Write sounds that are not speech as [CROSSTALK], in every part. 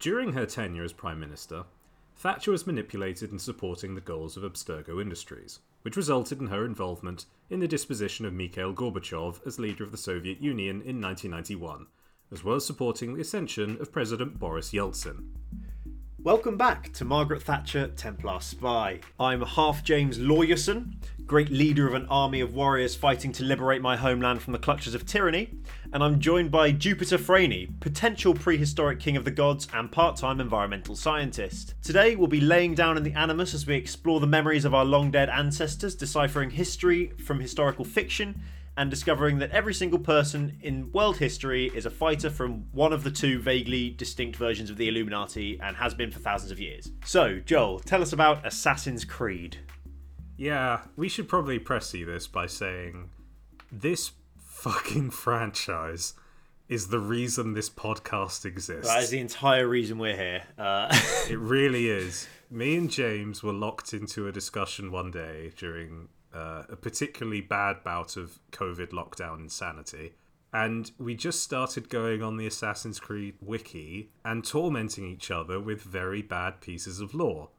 During her tenure as Prime Minister, Thatcher was manipulated in supporting the goals of Abstergo Industries, which resulted in her involvement in the disposition of Mikhail Gorbachev as leader of the Soviet Union in 1991, as well as supporting the ascension of President Boris Yeltsin. Welcome back to Margaret Thatcher Templar Spy. I'm half James Lawyerson, great leader of an army of warriors fighting to liberate my homeland from the clutches of tyranny, and I'm joined by Jupiter Franey, potential prehistoric king of the gods and part time environmental scientist. Today we'll be laying down in the Animus as we explore the memories of our long dead ancestors, deciphering history from historical fiction and discovering that every single person in world history is a fighter from one of the two vaguely distinct versions of the Illuminati and has been for thousands of years. So, Joel, tell us about Assassin's Creed. Yeah, we should probably pressy this by saying this fucking [LAUGHS] franchise is the reason this podcast exists. That is the entire reason we're here. Uh... [LAUGHS] it really is. Me and James were locked into a discussion one day during uh, a particularly bad bout of COVID lockdown insanity. And we just started going on the Assassin's Creed wiki and tormenting each other with very bad pieces of lore.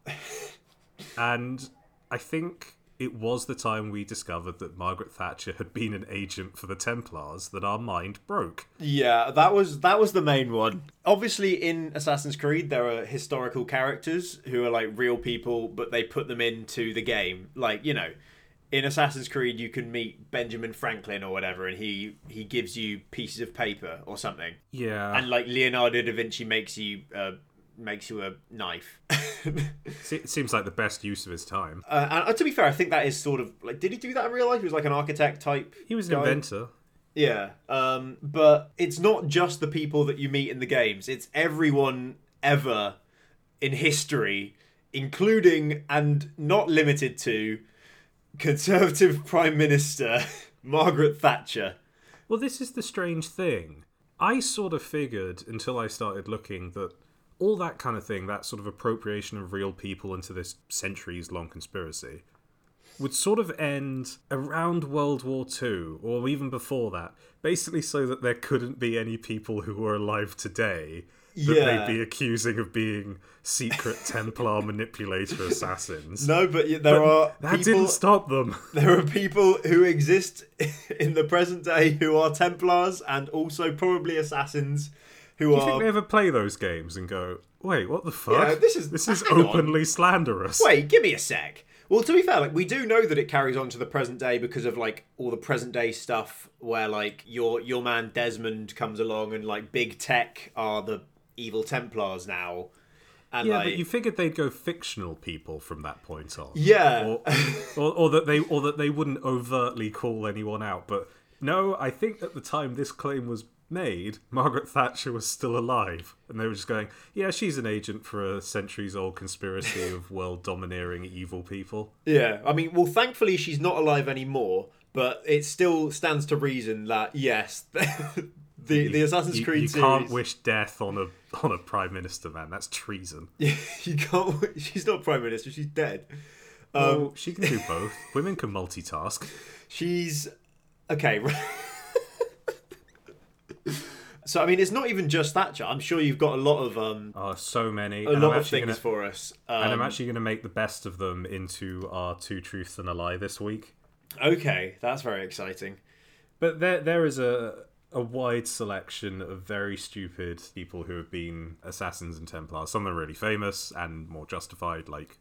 [LAUGHS] and I think it was the time we discovered that Margaret Thatcher had been an agent for the Templars that our mind broke. Yeah, that was that was the main one. Obviously in Assassin's Creed there are historical characters who are like real people but they put them into the game. Like, you know, in Assassin's Creed you can meet Benjamin Franklin or whatever and he he gives you pieces of paper or something. Yeah. And like Leonardo da Vinci makes you uh, makes you a knife. [LAUGHS] it seems like the best use of his time. Uh, and uh, to be fair, I think that is sort of like did he do that in real life? He was like an architect type. He was an guy. inventor. Yeah. Um but it's not just the people that you meet in the games. It's everyone ever in history including and not limited to Conservative [LAUGHS] Prime Minister Margaret Thatcher. Well, this is the strange thing. I sort of figured until I started looking that all that kind of thing, that sort of appropriation of real people into this centuries long conspiracy, would sort of end around World War II or even before that, basically so that there couldn't be any people who were alive today that Yeah. they'd be accusing of being secret [LAUGHS] Templar manipulator assassins. No, but there are That people, didn't stop them. [LAUGHS] there are people who exist [LAUGHS] in the present day who are Templars and also probably assassins who Do you are think they ever play those games and go, wait, what the fuck? Yeah, this is- this is hang on." openly slanderous. Wait, give me a sec. Well, to be fair, like we do know that it carries on to the present day because of like all the present day stuff where like your your man Desmond comes along and like big tech are the evil Templars now. And Yeah, like but you figured they'd go fictional people from that point on. Yeah. Or, or, or that they or that they wouldn't overtly call anyone out. But no, I think at the time this claim was made, Margaret Thatcher was still alive, and they were just going, "Yeah, she's an agent for a centuries-old conspiracy [LAUGHS] of world-domineering evil people." Yeah, I mean, well, thankfully she's not alive anymore, but it still stands to reason that yes, [LAUGHS] the the Assassin's You, Creed you series. can't wish death on a on a prime minister, man. That's treason. [LAUGHS] you can't. She's not prime minister. She's dead. Um, Oh, she can do both. Women can multitask. She's okay. right. So I mean, it's not even just Thatcher. I'm sure you've got a lot of um Oh, so many. a And lot I'm of things gonna- for us. Um, and I'm actually going to make the best of them into our two truths and a lie this week. okay. That's very exciting. But there, there is a a wide selection of very stupid people who have been assassins and Templars. Some are really famous and more justified, like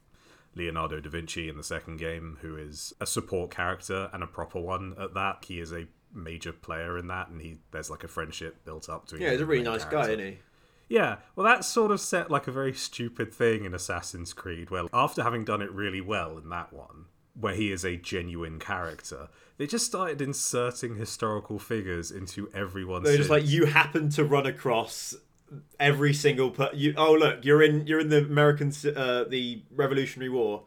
Leonardo da Vinci in the second game, who is a support character and a proper one at that. He is a major player in that, and he there's like a friendship built up to. Yeah, he's a really nice guy, isn't he? Yeah, well, that sort of set like a very stupid thing in Assassin's Creed, where after having done it really well in that one, where he is a genuine character, they just started inserting historical figures into everyone's. They're just like you happen to run across every single per- you oh look you're in you're in the American uh, the Revolutionary War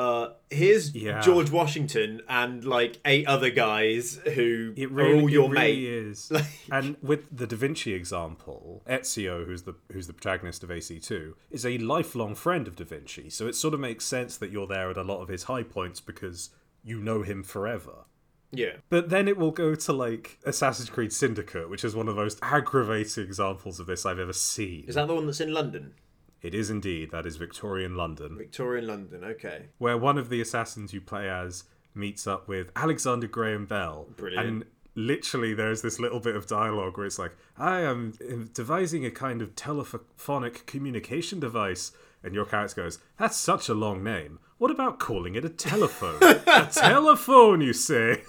uh here's Yeah. George Washington and like eight other guys who It are really, all it your really mate is. [LAUGHS] and with the Da Vinci example, Ezio, who's the who's the protagonist of AC2, is a lifelong friend of Da Vinci. So it sort of makes sense that you're there at a lot of his high points because you know him forever. Yeah. But then it will go to like Assassin's Creed Syndicate, which is one of the most aggravating examples of this I've ever seen. Is that the one that's in London? It is indeed. That is Victorian London, Victorian London. Okay. where one of the assassins you play as meets up with Alexander Graham Bell. Brilliant. And literally, there's this little bit of dialogue where it's like, I am devising a kind of telephonic communication device. And your character goes, That's such a long name. What about calling it a telephone? [LAUGHS] a telephone, you say?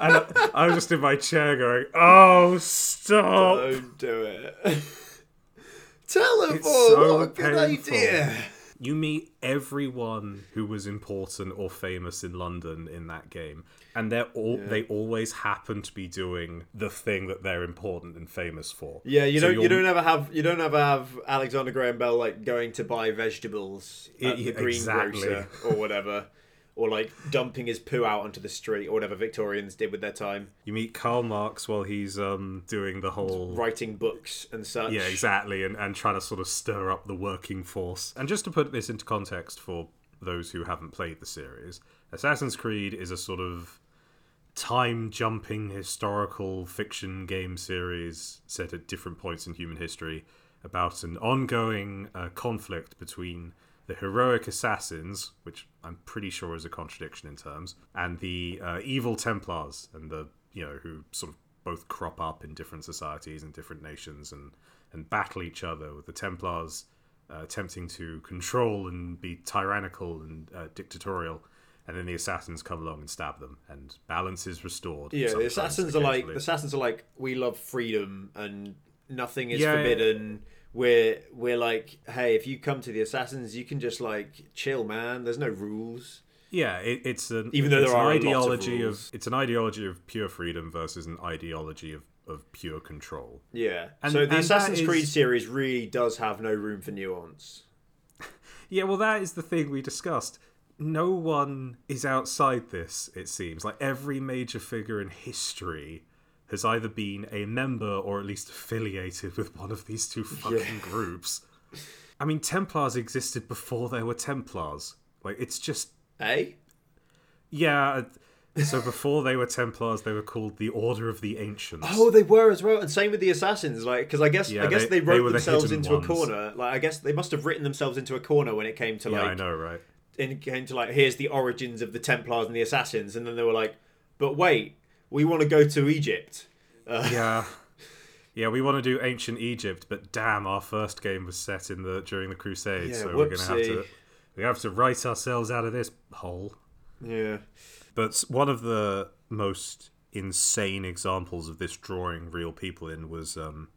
And I, I was just in my chair going, Oh, stop. Don't do it. [LAUGHS] Telephone. so what a good painful. idea. You meet everyone who was important or famous in London in that game, and they're all they always happen to be doing the thing that they're important and famous for. Yeah, you So don't. You you're- don't ever have. You don't ever have Alexander Graham Bell like going to buy vegetables at I- the greengrocer exactly. or whatever, [LAUGHS] or like dumping his poo out onto the street or whatever Victorians did with their time, You meet Karl Marx while he's um doing the whole writing books and such. yeah exactly, and and trying to sort of stir up the working force. And just to put this into context for those who haven't played the series, Assassin's Creed is a sort of time jumping historical fiction game series set at different points in human history about an ongoing uh, conflict between the heroic assassins, which I'm pretty sure is a contradiction in terms, and the uh, evil Templars, and the you know who sort of both crop up in different societies and different nations and and battle each other with the Templars uh, attempting to control and be tyrannical and uh, dictatorial. And then the assassins come along and stab them, and balance is restored. Yeah, the assassins are like the assassins are like we love freedom and nothing is Yeah, yeah. We're we're like, hey, if you come to the assassins, you can just like chill, man. There's no rules. Yeah, it, it's an Even though there are lot of ideology rules. it's an ideology of pure freedom versus an ideology of, of pure control. Yeah. And- so the and Assassin's is- Creed series really does have no room for nuance. [LAUGHS] Yeah, well, that is the thing we discussed. No one is outside this. It seems like every major figure in history has either been a member or at least affiliated with one of these two fucking groups. I mean, Templars existed before there were Templars. Like, it's just Eh? yeah. So before they were Templars, they were called the Order of the Ancients. Oh, they were as well, and same with the assassins. Like, because I guess Yeah, I guess they- they, they wrote were the themselves hidden into ones. a corner. Like, I guess they must have written themselves into a corner when it came to yeah, like I know, right? it came to like here's the origins of the Templars and the assassins, and then they were like, but wait, we want to go to Egypt. yeah [LAUGHS] yeah we want to do ancient egypt but damn our first game was set in the during the crusades Yeah, so we're gonna have to we have to write ourselves out of this hole Yeah. but one of the most insane examples of this drawing real people in was um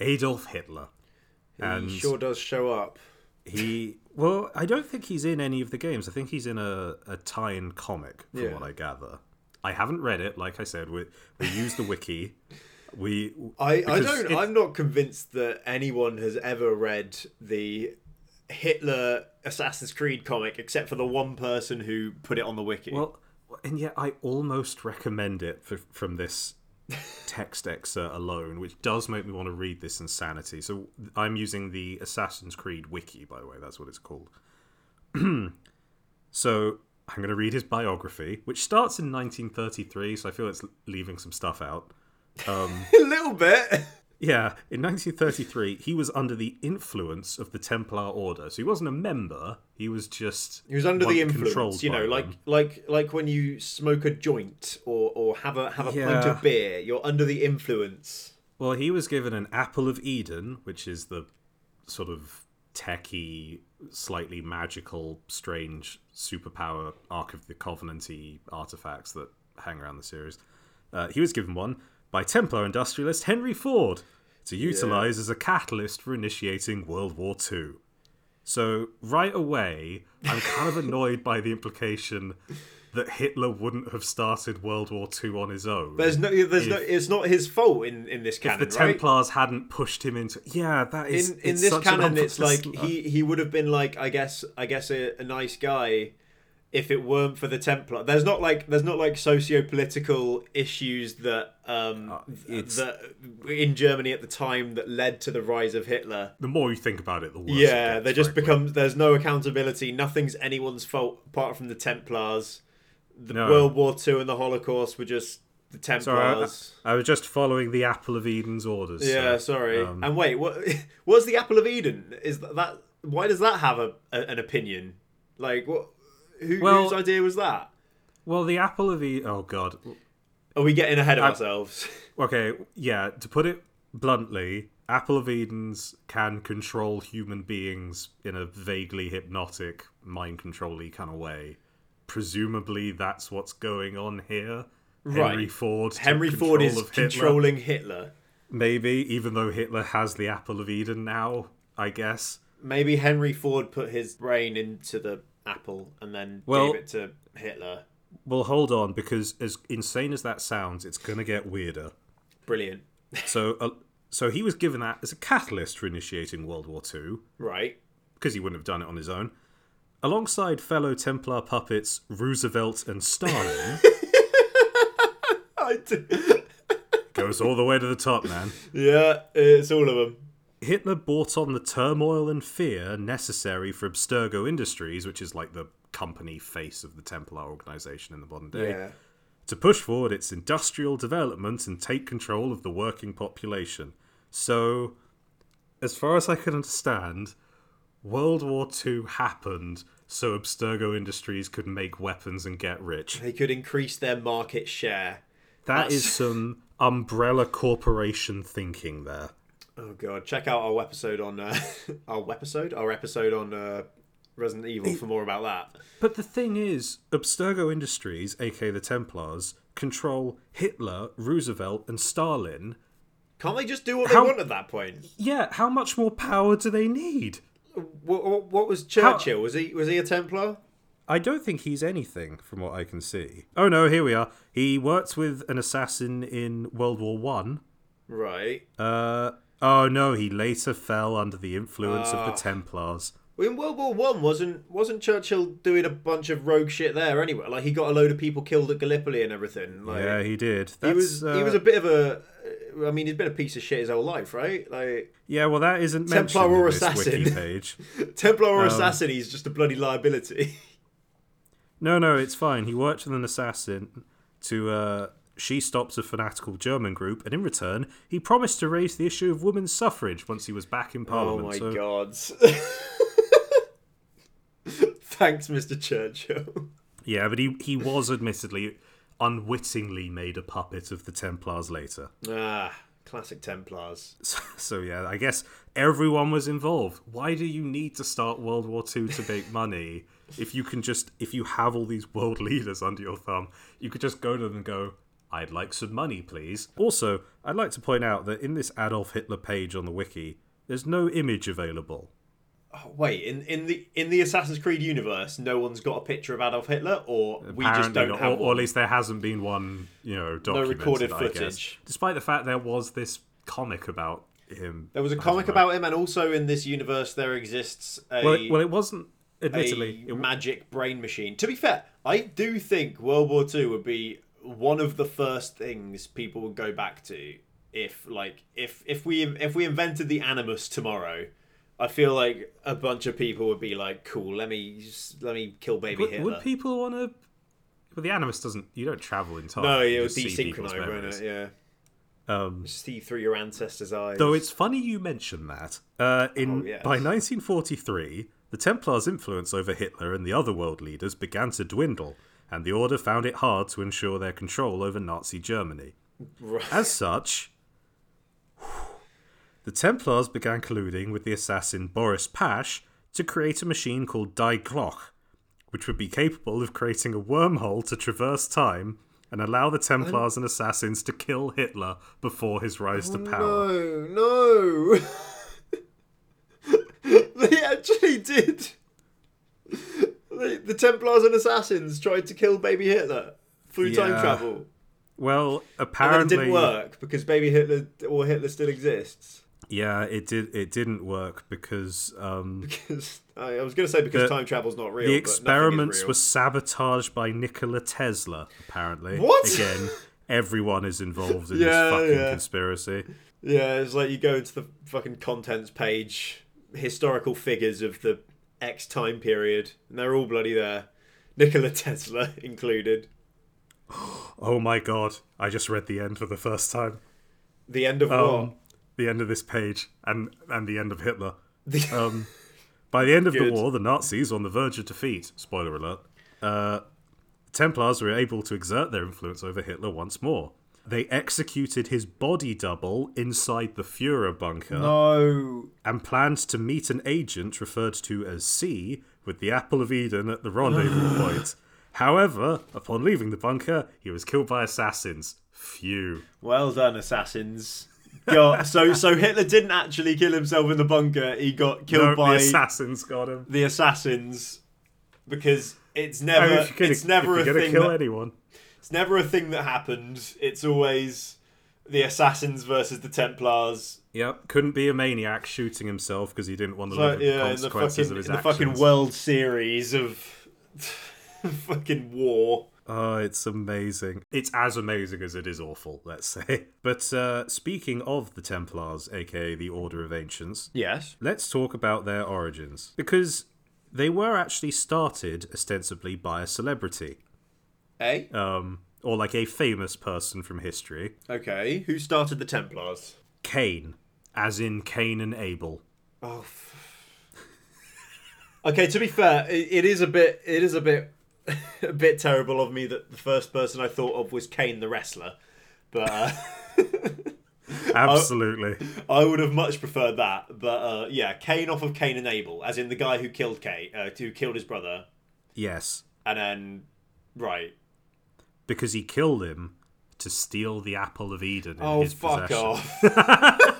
adolf hitler and he sure does show up. he well i don't think he's in any of the games i think he's in a, a tie-in comic from Yeah. what i gather i haven't read it like i said we, we use the wiki we I, I don't. it's- I'm not convinced that anyone has ever read the Hitler Assassin's Creed comic, except for the one person who put it on the wiki. Well, and yet I almost recommend it for, from this text excerpt alone, which does make me want to read this insanity. So I'm using the Assassin's Creed wiki, by the way. That's what it's called. [CLEARS THROAT] so I'm going to read his biography, which starts in 1933. So I feel it's leaving some stuff out. Um, [LAUGHS] a little bit. yeah, in 1933, he was under the influence of the Templar Order. So he wasn't a member; he was just He was under the influence, you know, like them. like like when you smoke a joint or or have a have a pint of beer. You're under the influence. Well, he was given an Apple of Eden, which is the sort of techie, slightly magical, strange superpower Ark of the Covenanty artifacts that hang around the series. Uh, he was given one by Templar industrialist Henry Ford to utilize as a catalyst for initiating World War II. So right away, I'm kind of [LAUGHS] annoyed by the implication that Hitler wouldn't have started World War II on his own. There's no, there's no. It's not his fault in in this canon, If the right? Templars hadn't pushed him into yeah that is in in this canon it's like he he would have been like i guess i guess a, a nice guy if it weren't for the templar there's not like there's not like socio-political issues that um Uh, that in germany at the time that led to the rise of hitler the more you think about it the worse yeah gets, just frankly. becomes there's no accountability nothing's anyone's fault apart from the templars the No. World War Two and the Holocaust were just the Sorry, I, Templars. I was just following the Apple of Eden's orders. yeah, so, sorry. um, and wait, what? [LAUGHS] What's the Apple of Eden? Is that, that why does that have a, a an opinion? Like what? Who, Well- whose idea was that? Well, the Apple of Eden. Oh God. Are we getting ahead of I- ourselves? [LAUGHS] Okay, yeah. To put it bluntly, Apple of Eden's can control human beings in a vaguely hypnotic, mind control-y kind of way. Presumably, that's what's going on here. Henry Right. Ford. took Henry Ford is Hitler. controlling Hitler. Maybe, even though Hitler has the Apple of Eden now, I guess. Maybe Henry Ford put his brain into the apple and then Well- gave it to Hitler. Well, hold on, because as insane as that sounds, it's gonna get weirder. Brilliant. [LAUGHS] So, uh, so he was given that as a catalyst for initiating World War Two. Right. because he wouldn't have done it on his own, alongside fellow Templar puppets Roosevelt and Stalin. [LAUGHS] [LAUGHS] Goes all the way to the top, man. yeah, it's all of them. Hitler bought on the turmoil and fear necessary for Abstergo Industries, which is like the company face of the Templar organization in the modern day, Yeah. to push forward its industrial development and take control of the working population. So, as far as I can understand, World War II happened so Abstergo Industries could make weapons and get rich. They could increase their market share. That That's- is some umbrella corporation thinking there. Oh god, check out our episode on uh, [LAUGHS] our episode, our episode on uh, Resident Evil for more about that. But the thing is, Abstergo Industries, aka the Templars, control Hitler, Roosevelt, and Stalin. Can't they just do what How- they want at that point? Yeah, how much more power do they need? What, what, what was Churchill? Was he was he a Templar? I don't think he's anything from what I can see. Oh no, here we are. He works with an assassin in World War One. Right. Uh oh no, he later fell under the influence of Ah. the Templars. Well, in World War One, wasn't wasn't Churchill doing a bunch of rogue shit there anyway? Like he got a load of people killed at Gallipoli and everything. Like, yeah, he did. he was That's, he uh, was a bit of a. I mean, he's been a piece of shit his whole life, right? Like Yeah, well, that isn't Templar mentioned or assassin? wiki page. [LAUGHS] Templar or Um, assassin, he's just a bloody liability. No, no, it's fine. He worked with an assassin to. Uh, she stops a fanatical German group, and in return, he promised to raise the issue of women's suffrage once he was back in Parliament. oh my so, god. [LAUGHS] Thanks, Mr. Churchill. Yeah, but he he was admittedly unwittingly made a puppet of the Templars later. Ah, classic Templars. [LAUGHS] So, so yeah, I guess everyone was involved. Why do you need to start World War II to make [LAUGHS] money if you can just if you have all these world [LAUGHS] leaders under your thumb, you could just go to them and go, "I'd like some money, please." Also, I'd like to point out that in this Adolf Hitler page on the wiki, there's no image available. Oh, wait, in, in the in the Assassin's Creed universe, no one's got a picture of Adolf Hitler, or we just don't not, have or, or at least there hasn't been one, you know, documented, recorded footage. Despite the fact there was this comic about him. There was a comic know. about him, and also in this universe there exists a, Well, it, well, it wasn't. Admittedly, a it, magic brain machine. To be fair, I do think World War Two would be one of the first things people would go back to if, like, if if we if we invented the Animus tomorrow. I feel like a bunch of people would be like, "Cool, let me just, let me kill baby would, Hitler." would people want to? Well, the Animus doesn't. You don't travel in time. no, it would just see people's desynchronize, it? Yeah, Um, see through your ancestors' eyes. though it's funny you mention that. Uh, in Oh, yes. by 1943, the Templars' influence over Hitler and the other world leaders began to dwindle, and the Order found it hard to ensure their control over Nazi Germany. [LAUGHS] Right. As such, the Templars began colluding with the assassin Boris Pash to create a machine called Die Glock, which would be capable of creating a wormhole to traverse time and allow the Templars and assassins to kill Hitler before his rise to power. No, no. [LAUGHS] they actually did. They, the Templars and Assassins tried to kill baby Hitler through time travel. Well, And apparently, it didn't work because baby Hitler or Hitler still exists. Yeah, it did. It didn't work because um, Because I, I was going to say because The- time travel's not real. the experiments nothing were sabotaged by Nikola Tesla. Apparently, What? Again, [LAUGHS] everyone is involved in Yeah, this fucking yeah. conspiracy. Yeah, it's like you go into the fucking contents page, historical figures of the X time period, and they're all bloody there. Nikola [LAUGHS] Tesla included. [GASPS] Oh my god! I just read the end for the first time. The end of Um, what? The end of this page and and the end of Hitler. [LAUGHS] Um, by the end of Good. the war, the Nazis were on the verge of defeat. Spoiler alert. Uh, Templars were able to exert their influence over Hitler once more. They executed his body double inside the Fuhrer bunker no. and planned to meet an agent referred to as C with the Apple of Eden at the rendezvous [GASPS] point. However, upon leaving the bunker, he was killed by assassins. Phew. Well done, assassins. God, so so Hitler didn't actually kill himself in the bunker. He got killed No, by the assassins got him. the assassins because it's I never mean, if gonna, it's never a thing kill that, anyone. it's never a thing that happened. It's always the assassins versus the Templars. Yep, couldn't be a maniac shooting himself because he didn't want to So, live the yeah, in the consequences fucking of his in the actions. fucking World Series of [LAUGHS] fucking war. Oh, it's amazing. It's as amazing as it is awful, let's [LAUGHS] say. But uh, speaking of the Templars, aka the Order of Ancients, Yes. let's talk about their origins. Because they were actually started ostensibly by a celebrity, Eh? um, or like a famous person from history. Okay. Who started the Templars? Cain, as in Cain and Abel. Oh. [LAUGHS] okay. To be fair, it, it is a bit. It is a bit. [LAUGHS] a bit terrible of me that the first person I thought of was Kane the wrestler, but uh, [LAUGHS] Absolutely. I would have much preferred that. But uh, yeah, Cain off of Cain and Abel, as in the guy who killed Cain, uh, who killed his brother, yes. and then right. Because he killed him to steal the apple of Eden in Oh his fuck possession. off! [LAUGHS]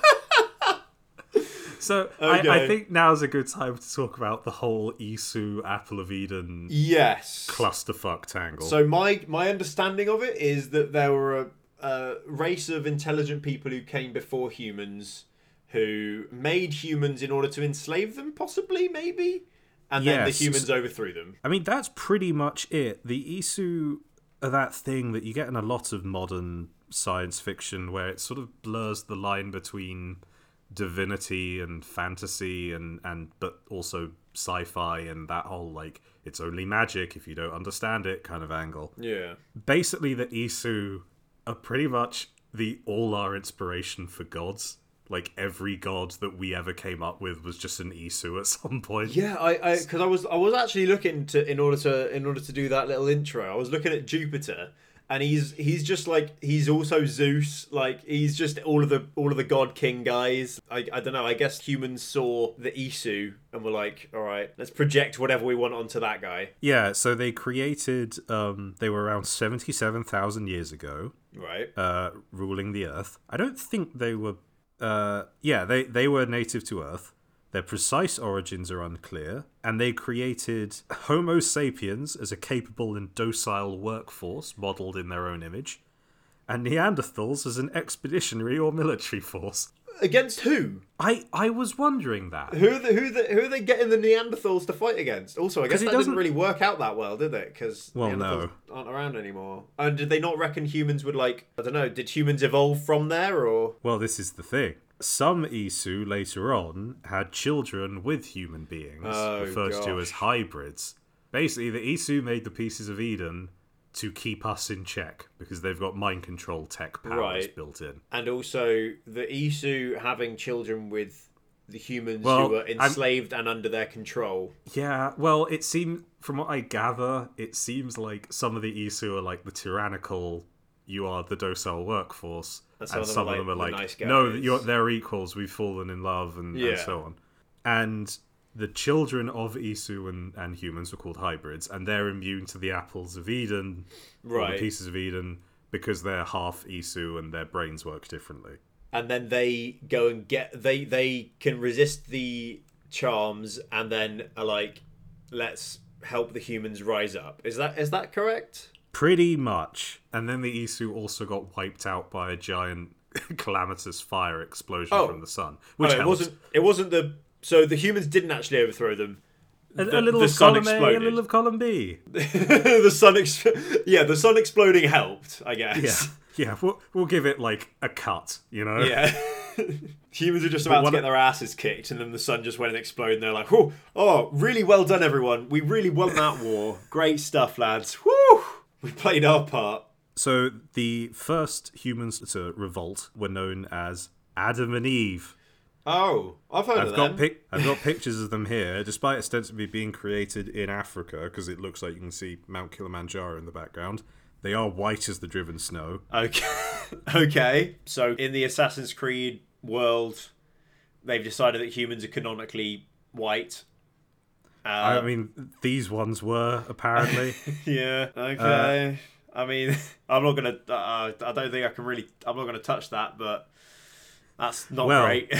So I, I Okay. think now's a good time to talk about the whole Isu Apple of Eden yes. clusterfuck tangle. So my my understanding of it is that there were a, a race of intelligent people who came before humans, who made humans in order to enslave them, possibly, maybe, and then the Yes. humans overthrew them. I mean, that's pretty much it. The Isu are that thing that you get in a lot of modern science fiction where it sort of blurs the line between divinity and fantasy and, and but also sci-fi and that whole like it's only magic if you don't understand it kind of angle. Yeah. basically the Isu are pretty much the all our inspiration for gods. Like every god that we ever came up with was just an Isu at some point. Yeah, I because I, was I was actually looking to in order to in order to do that little intro. I was looking at Jupiter, and he's he's just like he's also Zeus. Like he's just all of the all of the god king guys. I, I don't know. I guess humans saw the Isu and were like, all right, let's project whatever we want onto that guy. Yeah, so they created um they were around 77,000 years ago Right. uh ruling the earth. I don't think they were uh yeah, they they were native to earth. Their precise origins are unclear, and they created Homo sapiens as a capable and docile workforce modeled in their own image, and Neanderthals as an expeditionary or military force. Against who? I, I was wondering that. Who are the who the who are they getting the Neanderthals to fight against? Also, I guess that doesn't- didn't really work out that well, did it? Because Well, Neanderthals no. aren't around anymore. And did they not reckon humans would like? I don't know. Did humans evolve from there or? Well, this is the thing. Some Isu later on had children with human beings, Oh, referred to as hybrids. Basically, the Isu made the pieces of Eden to keep us in check because they've got mind control tech powers Right. built in. And also the Isu having children with the humans Well, who were I'm- enslaved and under their control. Yeah, well, it seems from what I gather, it seems like some of the Isu are like the tyrannical. You are the docile workforce, And and some of them are like, nice no, you're, they're equals. We've fallen in love, and, and so on. And the children of Isu and, and humans were called hybrids, and they're immune to the apples of Eden, Right. the pieces of Eden, because they're half Isu and their brains work differently. And then they go and get they they can resist the charms and then are like, let's help the humans rise up. Is that is that correct? Pretty much. And then the Isu also got wiped out by a giant [LAUGHS] calamitous fire explosion Oh. from the sun, Oh, which it wasn't. It wasn't the. So the humans didn't actually overthrow them. a, the- a little the of sun column A, a exploded. little of column B. [LAUGHS] the sun, ex- yeah, the sun exploding helped. I guess. yeah. We'll, we'll give it like a cut, you know. Yeah. [LAUGHS] Humans are just about to get their asses kicked, and then the sun just went and exploded. And they're like, "Oh, oh, really well done, everyone. We really won that war. Great stuff, lads. Woo! We played our part." So the first humans to revolt were known as Adam and Eve. Oh, I've heard I've of got pic- I've got [LAUGHS] pictures of them here, despite ostensibly being created in Africa, because it looks like you can see Mount Kilimanjaro in the background. They are white as the driven snow. Okay. [LAUGHS] okay. So in the Assassin's Creed world, they've decided that humans are canonically white. Uh, I mean, these ones were apparently. [LAUGHS] yeah. Okay. I mean, [LAUGHS] I'm not gonna. Uh, I don't think I can really. I'm not gonna touch that, but that's not Well- great.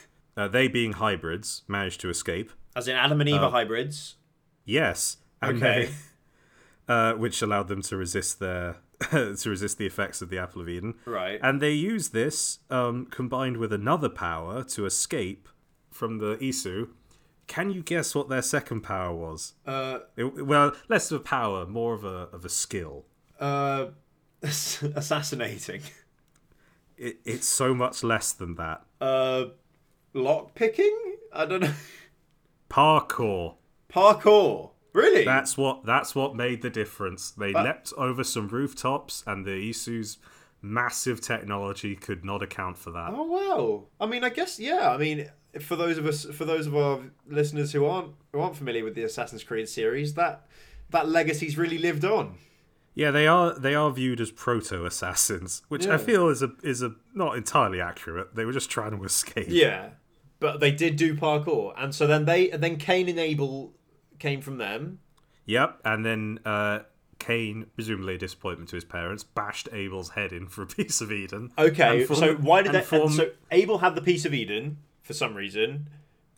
[LAUGHS] uh, they, being hybrids, managed to escape. As in Adam and Eve are hybrids. Yes. Okay. they- uh, which allowed them to resist their to resist the effects of the apple of Eden. Right. And they use this um, combined with another power to escape from the Isu. Can you guess what their second power was? Uh. It- well, less of a power, more of a of a skill. Uh. [LAUGHS] Assassinating. It, it's so much less than that. Uh. Lock picking. I don't know. Parkour. Parkour. Really? That's what that's what made the difference. They leapt over some rooftops, and the Isu's massive technology could not account for that. Oh wow! I mean, I guess yeah. I mean, for those of us, for those of our listeners who aren't who aren't familiar with the Assassin's Creed series, that that legacy's really lived on. Yeah, they are they are viewed as proto assassins, which Yeah. I feel is a is a not entirely accurate. They were just trying to escape. Yeah, but they did do parkour, and so then they then Cain and Abel came from them. Yep, and then uh, Cain, presumably a disappointment to his parents, bashed Abel's head in for a piece of Eden. Okay, formed- so why did they? formed- so Abel had the piece of Eden for some reason,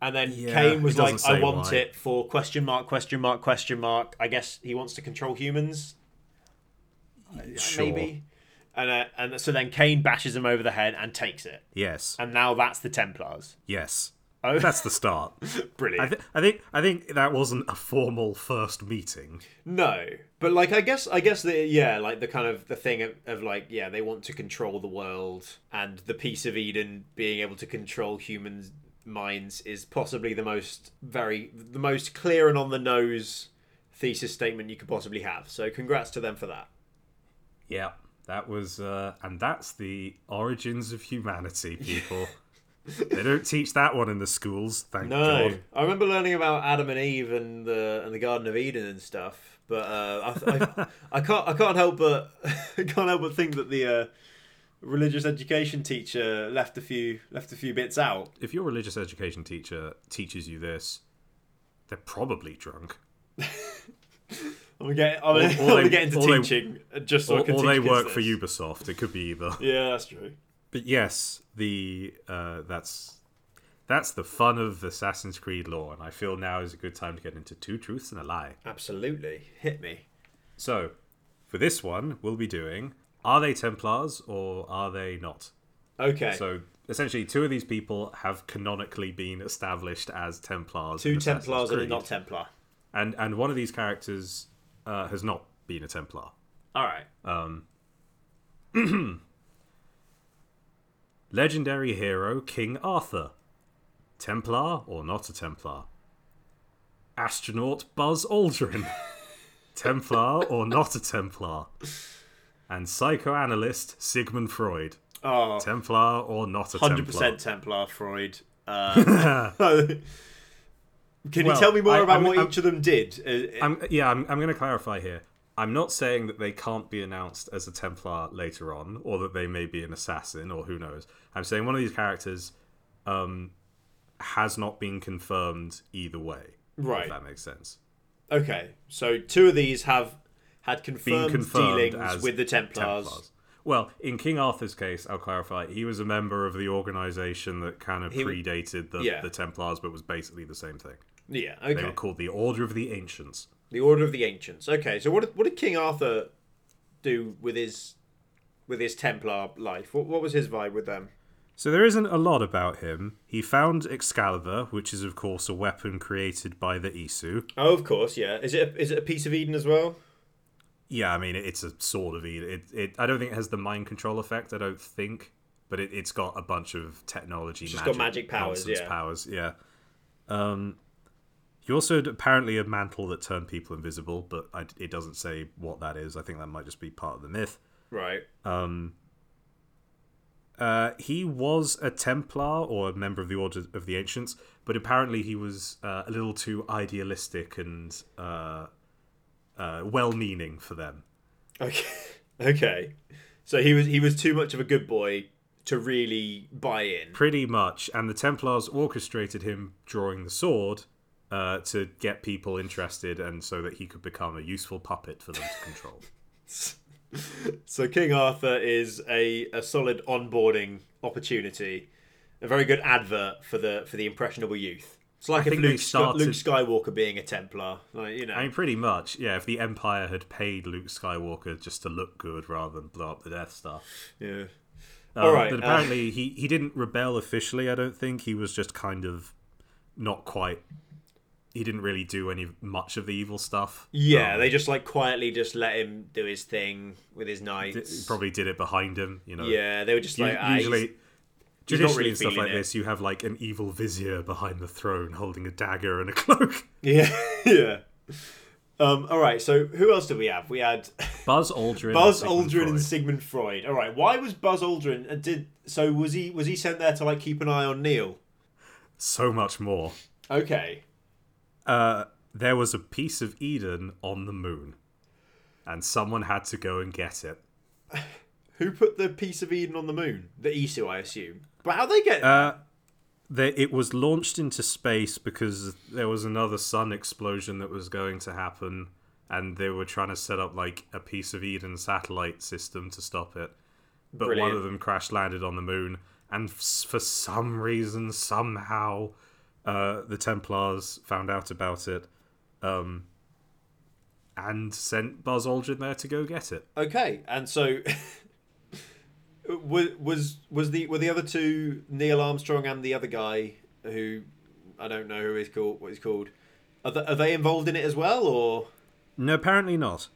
and then Yeah, Cain was like, "I want why. it for question mark question mark question mark." I guess he wants to control humans. Sure. maybe. And uh, and so then Cain bashes him over the head and takes it, Yes, and now that's the Templars. yes, Oh, that's the start. [LAUGHS] brilliant! I, th- I think I think that wasn't a formal first meeting. no, but like I guess I guess the yeah like the kind of the thing of, of like yeah they want to control the world, and the piece of Eden being able to control humans' minds is possibly the most very the most clear and on the nose thesis statement you could possibly have. So congrats to them for that. Yeah, that was, uh, and that's the origins of humanity, people. [LAUGHS] they don't teach that one in the schools, thank No, God. I remember learning about Adam and Eve and the and the Garden of Eden and stuff, but uh, I, I, [LAUGHS] I can't I can't help but [LAUGHS] can't help but think that the uh, religious education teacher left a few left a few bits out. If your religious education teacher teaches you this, they're probably drunk. [LAUGHS] I'm gonna get I'm Or- they- get into they- teaching uh, just so I Or, can or they work for. Ubisoft. It could be either. Yeah, that's true. But yes, the uh, that's that's the fun of Assassin's Creed lore, and I feel now is a good time to get into two truths and a lie. Absolutely, hit me. So, for this one, we'll be doing: Are they Templars or are they not? Okay, So, essentially, two of these people have canonically been established as Templars. two Templars and a not Templar. and and one of these characters uh, has not been a Templar. All right. [CLEARS THROAT] Legendary hero King Arthur. Templar or not a Templar? Astronaut Buzz Aldrin. [LAUGHS] Templar or not a Templar? And psychoanalyst Sigmund Freud. Oh, Templar or not a Hundred Templar? percent Templar Freud. Uh, [LAUGHS] [LAUGHS] can you tell me more I- about I'm- what I'm- each of them did? Uh, I'm, yeah, I'm, I'm going to clarify here. I'm not saying that they can't be announced as a Templar later on, or that they may be an assassin, or who knows. I'm saying one of these characters um, has not been confirmed either way. Right. If that makes sense. Okay, so two of these have had confirmed, confirmed dealings with the Templars. Templars. Well, in King Arthur's case, I'll clarify, he was a member of the organization that kind of He predated the, yeah. the Templars, but was basically the same thing. Yeah, okay. They were called the Order of the Ancients. The Order of the Ancients. Okay, so what did, what did King Arthur do with his with his Templar life? What, what was his vibe with them? So there isn't a lot about him. He found Excalibur, which is of course a weapon created by the Isu. Oh, of course, yeah. Is it a, is it a piece of Eden as well? Yeah, I mean it's a sword of Eden. It, it I don't think it has the mind control effect. I don't think. but it, it's got a bunch of technology. just got magic powers, yeah. powers. Yeah. Um, he also had apparently a mantle that turned people invisible, but I, it doesn't say what that is. I think that might just be part of the myth. Right. Uh, he was a Templar or a member of the Order of the Ancients, but apparently he was uh, a little too idealistic and uh, uh, well-meaning for them. Okay. [LAUGHS] Okay. So he was he was too much of a good boy to really buy in. Pretty much, and the Templars orchestrated him drawing the sword uh, to get people interested, and so that he could become a useful puppet for them to control. [LAUGHS] So King Arthur is a, a solid onboarding opportunity, a very good advert for the for the impressionable youth. It's like if Luke, Sky- Luke Skywalker being a Templar, like you know. I mean, pretty much, yeah. If the Empire had paid Luke Skywalker just to look good rather than blow up the Death Star, yeah. Um, All right, But uh, apparently, he, he didn't rebel officially. I don't think he was just kind of not quite. He didn't really do any much of the evil stuff. Yeah, Um, they just like quietly just let him do his thing with his he knights. probably did it behind him. You know. Yeah, they were just U- like ah, usually, he's not traditionally really and stuff like it. this, you have like an evil vizier behind the throne holding a dagger and a [LAUGHS] cloak. Yeah, [LAUGHS] yeah. Um, all right, so who else did we have? We had Buzz [LAUGHS] Aldrin. Buzz and Sigmund Aldrin and Sigmund Freud. All right, why was Buzz Aldrin? uh, Did so? Was he was he sent there to like keep an eye on Neil? so much more. Okay, Uh, there was a piece of Eden on the moon, and someone had to go and get it. [LAUGHS] who put the piece of Eden on the moon? The Isu, I assume. But how they get? Uh, there, it was launched into space because there was another sun explosion that was going to happen, and they were trying to set up like a piece of Eden satellite system to stop it. But one of them crash landed on the moon, and f- for some reason, somehow, uh, the Templars found out about it, um, and sent Buzz Aldrin there to go get it. okay, and so [LAUGHS] was was was the were the other two Neil Armstrong and the other guy who I don't know who he's called what he's called. Are, they, are they involved in it as well, or No, apparently not.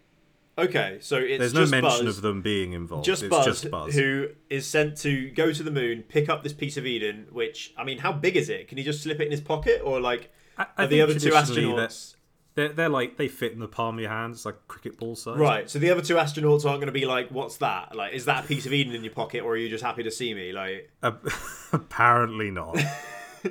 Okay? So it's There's no just mention Buzz. of them being involved. just it's Buzz, just Buzz. who is sent to go to the moon, pick up this piece of Eden. Which I mean, how big is it? Can he just slip it in his pocket, or like I, I are the other two traditionally that- astronauts? They're, they're like they fit in the palm of your hand. It's like cricket ball size. Right. So the other two astronauts aren't going to be like, "What's that? Like, is that a piece of Eden in your pocket, or are you just happy to see me?" Like, Uh, [LAUGHS] apparently not. [LAUGHS]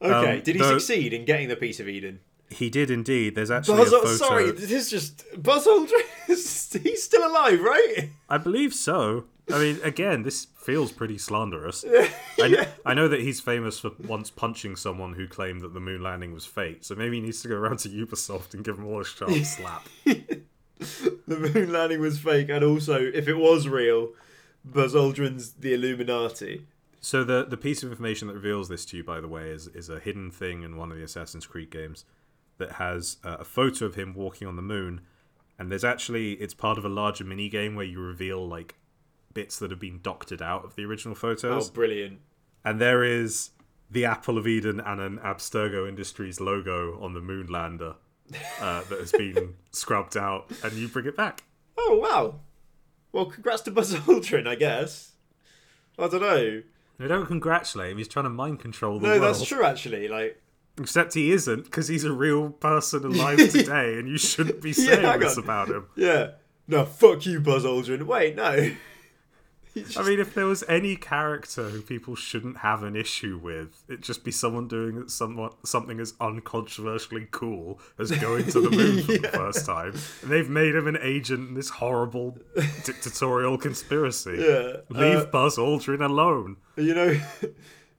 okay, Um, did he though- succeed in getting the piece of Eden? He did indeed. There's actually Buzz, a photo. sorry, this is just Buzz Aldrin. He's still alive, right? I believe so. I mean, again, this feels pretty slanderous. [LAUGHS] I, kn- I know that he's famous for once punching someone who claimed that the moon landing was fake. So maybe he needs to go around to Ubisoft and give them all a sharp [LAUGHS] slap. The moon landing was fake, and also, if it was real, Buzz Aldrin's the Illuminati. So the the piece of information that reveals this to you, by the way, is is a hidden thing in one of the Assassin's Creed games that has uh, a photo of him walking on the moon, and there's actually it's part of a larger mini game where you reveal like bits that have been doctored out of the original photos. Oh, brilliant! and there is the Apple of Eden and an Abstergo Industries logo on the moon lander uh, that has been [LAUGHS] scrubbed out, and you bring it back. Oh wow! Well, congrats to Buzz Aldrin, I guess. I don't know. They don't congratulate him; he's trying to mind control the No, world. No, that's true. Actually, like, Except he isn't, because he's a real person alive [LAUGHS] today, and you shouldn't be [LAUGHS] saying hang this on. about him. yeah. No, fuck you, Buzz Aldrin. Wait, no. [LAUGHS] He's I mean, if there was any character who people shouldn't have an issue with, it'd just be someone doing somewhat something as uncontroversially cool as going to the moon for the first time, and they've made him an agent in this horrible dictatorial conspiracy. yeah. Leave uh, Buzz Aldrin alone. you know,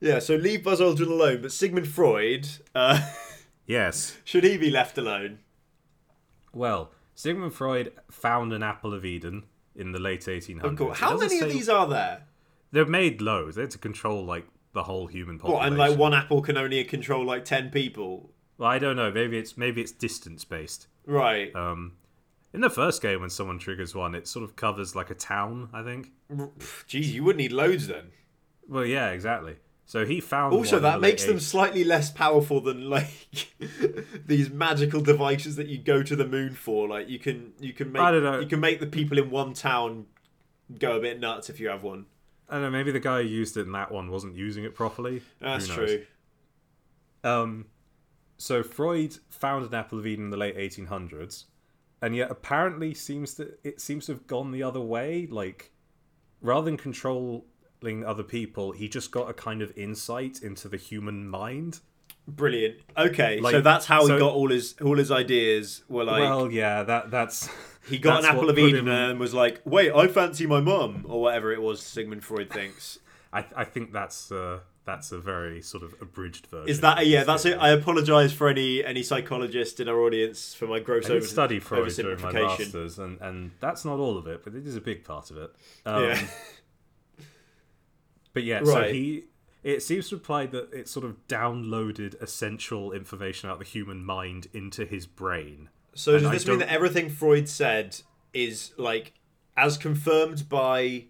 yeah. So leave Buzz Aldrin alone, but Sigmund Freud, uh, [LAUGHS] Yes. should he be left alone? Well, Sigmund Freud found an apple of Eden in the late 1800s. Cool. It How many of these are there? They've made loads. They had to control like the whole human population. What? And like one apple can only control like ten people. Well, I don't know. Maybe it's maybe it's distance based. Right. Um, in the first game, when someone triggers one, it sort of covers like a town. I think. Jeez, you would need loads then. Well, yeah, exactly. So he found. Also, that makes them slightly less powerful than like [LAUGHS] these magical devices that you go to the moon for. Like you can you can make I don't know. you can make the people in one town go a bit nuts if you have one. I don't know. Maybe the guy who used it in that one wasn't using it properly. That's true. Um, so Freud found an apple of Eden in the late 1800s, and yet apparently seems to it seems to have gone the other way. Like, rather than controlling other people, he just got a kind of insight into the human mind. Brilliant. Okay, so that's how so- he got all his all his ideas. Were like well, yeah, that that's [LAUGHS] he got an apple of Eden him- and was like, "Wait, I fancy my mum," or whatever it was. Sigmund Freud thinks. I I think that's uh, that's a very sort of abridged version. Is that yeah? That's it. I apologise for any any psychologist in our audience for my gross over, study Freud during my masters, and, and that's not all of it, but it is a big part of it. Um, Yeah. [LAUGHS] But yeah, so he. It seems to imply that it sort of downloaded essential information about the human mind into his brain. So And does this mean that everything Freud said is like as confirmed by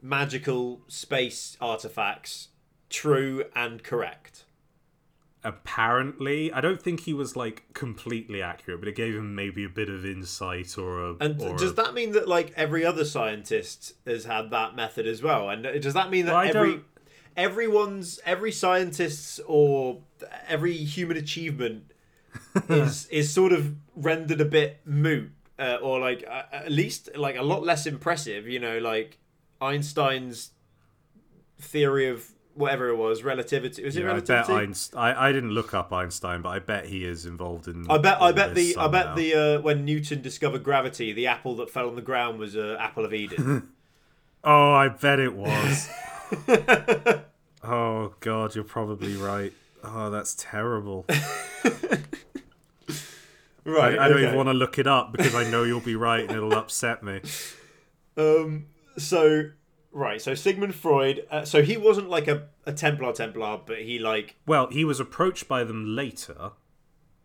magical space artifacts true and correct? Apparently, I don't think he was like completely accurate, but it gave him maybe a bit of insight or a. And or does a- that mean that like every other scientist has had that method as well? And does that mean that Well, every don't- everyone's every scientist's or every human achievement [LAUGHS] is is sort of rendered a bit moot uh, or like uh, at least like a lot less impressive, you know, like Einstein's theory of whatever it was, relativity. Was it Yeah, I bet relativity? Einstein. I, I didn't look up Einstein, but I bet he is involved in. I bet I bet this the I bet the uh, when Newton discovered gravity, the apple that fell on the ground was a apple of Eden. [LAUGHS] Oh, I bet it was. [LAUGHS] oh God, you're probably right. Oh, that's terrible. [LAUGHS] right. I, I don't okay. even want to look it up because I know you'll be right and it'll upset me. Um. So right. So Sigmund Freud. Uh, so he wasn't like a, a Templar Templar, but he like Well, he was approached by them later.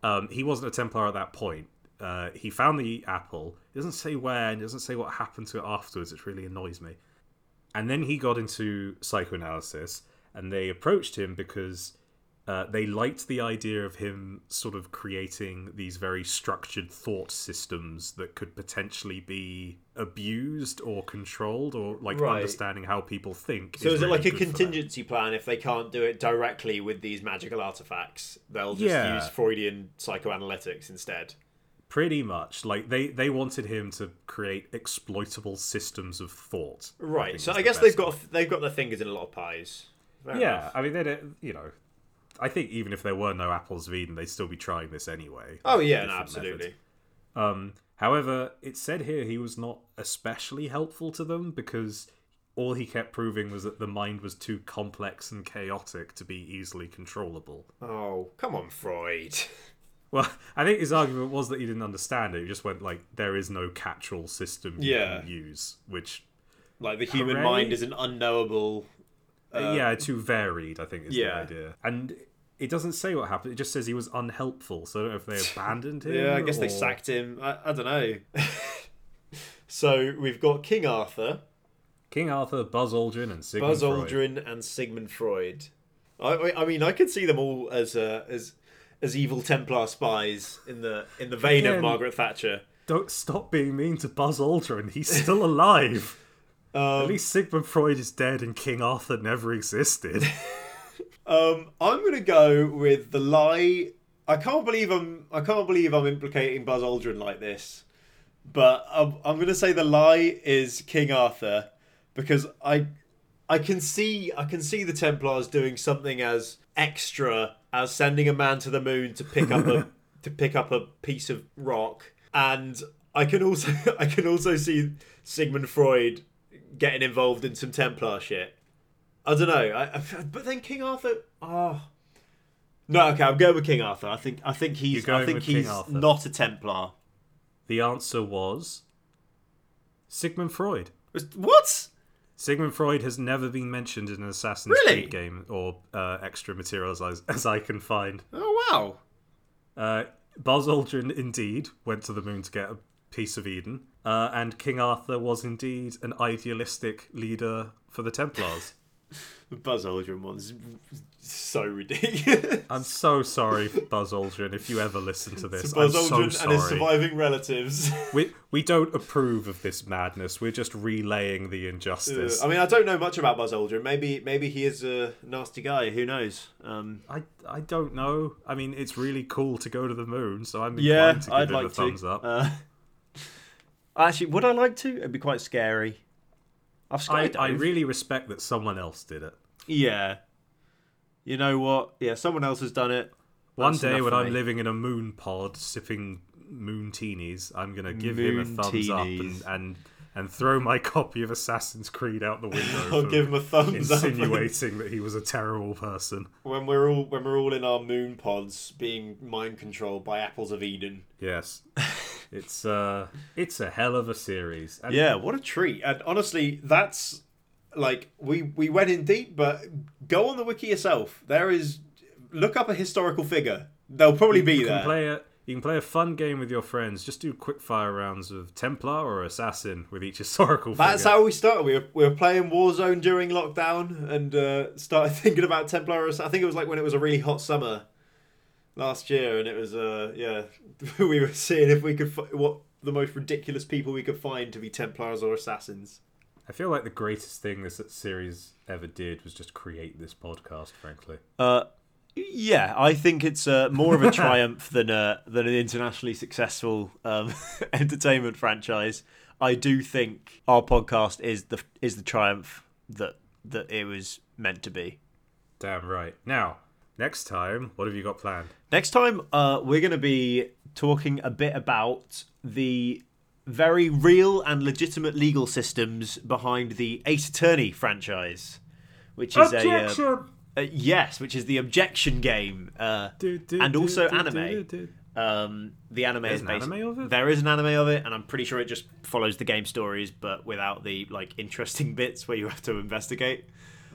Um, he wasn't a Templar at that point. Uh, he found the apple. He doesn't say where and he doesn't say what happened to it afterwards. It really annoys me. And then he got into psychoanalysis, and they approached him because uh, they liked the idea of him sort of creating these very structured thought systems that could potentially be abused or controlled, or like Right. understanding how people think. So is, it really like a good for them. contingency plan if they can't do it directly with these magical artifacts? They'll just Yeah. use Freudian psychoanalytics instead. Pretty much, like they they wanted him to create exploitable systems of thought. Right. think So I guess they've got they've got their fingers in a lot of pies. Fair Yeah, enough. I mean, they don't, you know, I think even if there were no apples of Eden, they'd still be trying this anyway. Oh yeah, no, absolutely. Um, however, it said here he was not especially helpful to them because all he kept proving was that the mind was too complex and chaotic to be easily controllable. Oh come on, Freud. [LAUGHS] Well, I think his argument was that he didn't understand it. He just went like, "There is no catch-all system you Yeah. can use," which Like the human Hooray. mind is an unknowable. Uh, yeah, too varied. I think is yeah. the idea, and it doesn't say what happened. It just says he was unhelpful. So I don't know if they [LAUGHS] abandoned him. Yeah, I guess they sacked him. I, I don't know. [LAUGHS] so we've got King Arthur, King Arthur, Buzz Aldrin, and Sigmund Buzz Freud. Aldrin, and Sigmund Freud. I, I- mean, I could see them all as uh, as as evil Templar spies in the in the vein of Margaret Thatcher. Don't stop being mean to Buzz Aldrin. He's still [LAUGHS] alive. At Um, least Sigmund Freud is dead, and King Arthur never existed. Um, I'm gonna go with the lie. I can't believe I'm I can't believe I'm implicating Buzz Aldrin like this, but I'm, I'm gonna say the lie is King Arthur because I I can see I can see the Templars doing something as extra as sending a man to the moon to pick up a [LAUGHS] to pick up a piece of rock, and I can also [LAUGHS] I can also see Sigmund Freud getting involved in some Templar shit. I don't know, I, I- but then King Arthur. Oh. No, okay, I'm going with King Arthur. I think I think he's I think he's not a Templar. the answer was Sigmund Freud. What? Sigmund Freud has never been mentioned in an Assassin's Really? Creed game or uh, extra materials as, as I can find. Oh wow. Uh, Buzz Aldrin indeed went to the moon to get a piece of Eden, uh, and King Arthur was indeed an idealistic leader for the Templars. [LAUGHS] The [LAUGHS] Buzz Aldrin one's so ridiculous. I'm so sorry, Buzz Aldrin, if you ever listen to this. So [LAUGHS] Buzz I'm so Aldrin and his surviving relatives. We we don't approve of this madness. We're just relaying the Uh, injustice. I mean, I don't know much about Buzz Aldrin. Maybe, maybe he is a nasty guy. Who knows? Um, I I don't know. I mean, it's really cool to go to the moon, so I'm inclined yeah, to give I'd him like a thumbs to. up. Uh, [LAUGHS] actually, would I like to? It'd be quite scary. I've skydived. I really respect that someone else did it. yeah. You know what? Yeah, someone else has done it. One That's day when I'm me. living in a moon pod sipping moon teenies, I'm gonna give him a Moon thumbs up and, and and throw my [LAUGHS] copy of Assassin's Creed out the window. I'll for give him a thumbs up. insinuating that he was a terrible person. when we're all when we're all in our moon pods being mind controlled by apples of Eden. Yes, [LAUGHS] it's uh, it's a hell of a series. And Yeah, what a treat! And honestly, that's like we we went in deep, but go on the wiki yourself. There is look up a historical figure. They'll probably be you there. can play a you can play a fun game with your friends. Just do quick fire rounds of Templar or Assassin with each [LAUGHS] historical. That's figure. how we started. We were, we were playing Warzone during lockdown and uh, started [LAUGHS] thinking about Templar. I think it was like when it was a really hot summer last year, and it was uh yeah, [LAUGHS] we were seeing if we could fi- what the most ridiculous people we could find to be Templars or assassins. I feel like the greatest thing this series ever did was just create this podcast. Frankly, Uh, yeah, I think it's uh, more of a triumph [LAUGHS] than a than an internationally successful um, [LAUGHS] entertainment franchise. I do think our podcast is the is the triumph that that it was meant to be. damn right. Now, next time, what have you got planned? Next time, uh, we're going to be talking a bit about the very real and legitimate legal systems behind the Ace Attorney franchise, which is a uh, uh, yes, which is the objection game, uh, Do, do, and also do, anime. Um, the anime There's is an anime of it? There is an anime of it, and I'm pretty sure it just follows the game stories, but without the like interesting [LAUGHS] bits where you have to investigate.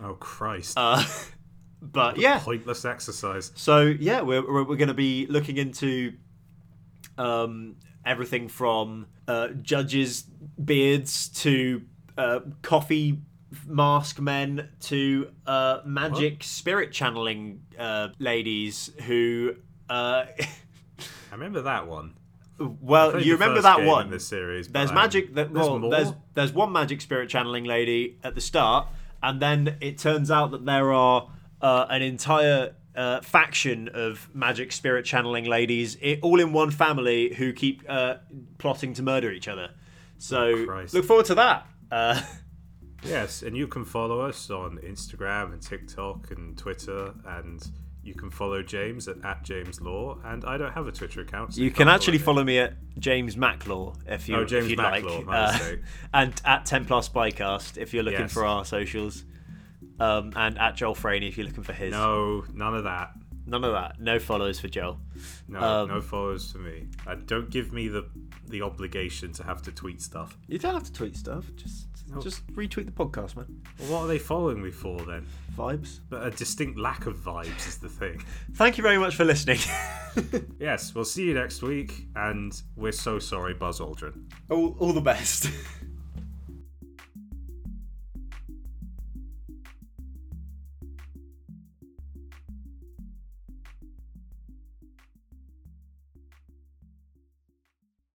Oh Christ! Uh, but yeah, Pointless exercise. so yeah, we're we're, we're going to be looking into um, everything from uh, judges' beards to uh, coffee mask men to uh, magic spirit channeling uh, ladies who. Uh, [LAUGHS] I remember that one. well, you remember that one? in this series. There's I'm- magic. That, there's well, more? there's there's one magic spirit channeling lady at the start, and then it turns out that there are uh, an entire uh, faction of magic spirit channeling ladies, i all in one family, who keep uh, plotting to murder each other. So Oh, look forward to that. Uh, [LAUGHS] Yes, and you can follow us on Instagram and TikTok and Twitter, and you can follow James at, at James Law. And I don't have a Twitter account. So you can actually follow me at James Maclaw if you Oh, James if you'd Maclaw, like, Uh, [LAUGHS] and at Templar Spycast if you're looking Yes. for our socials, um, and at Joel Franey if you're looking for his. No, none of that. None of that. No follows for Joel. No, Um, no followers for me. And don't give me the the obligation to have to tweet stuff. You don't have to tweet stuff. Just just retweet the podcast, man. Well, what are they following me for then? Vibes. But a distinct lack of vibes is the thing. [LAUGHS] Thank you very much for listening. [LAUGHS] Yes, we'll see you next week, and we're so sorry, Buzz Aldrin. all, all the best. [LAUGHS]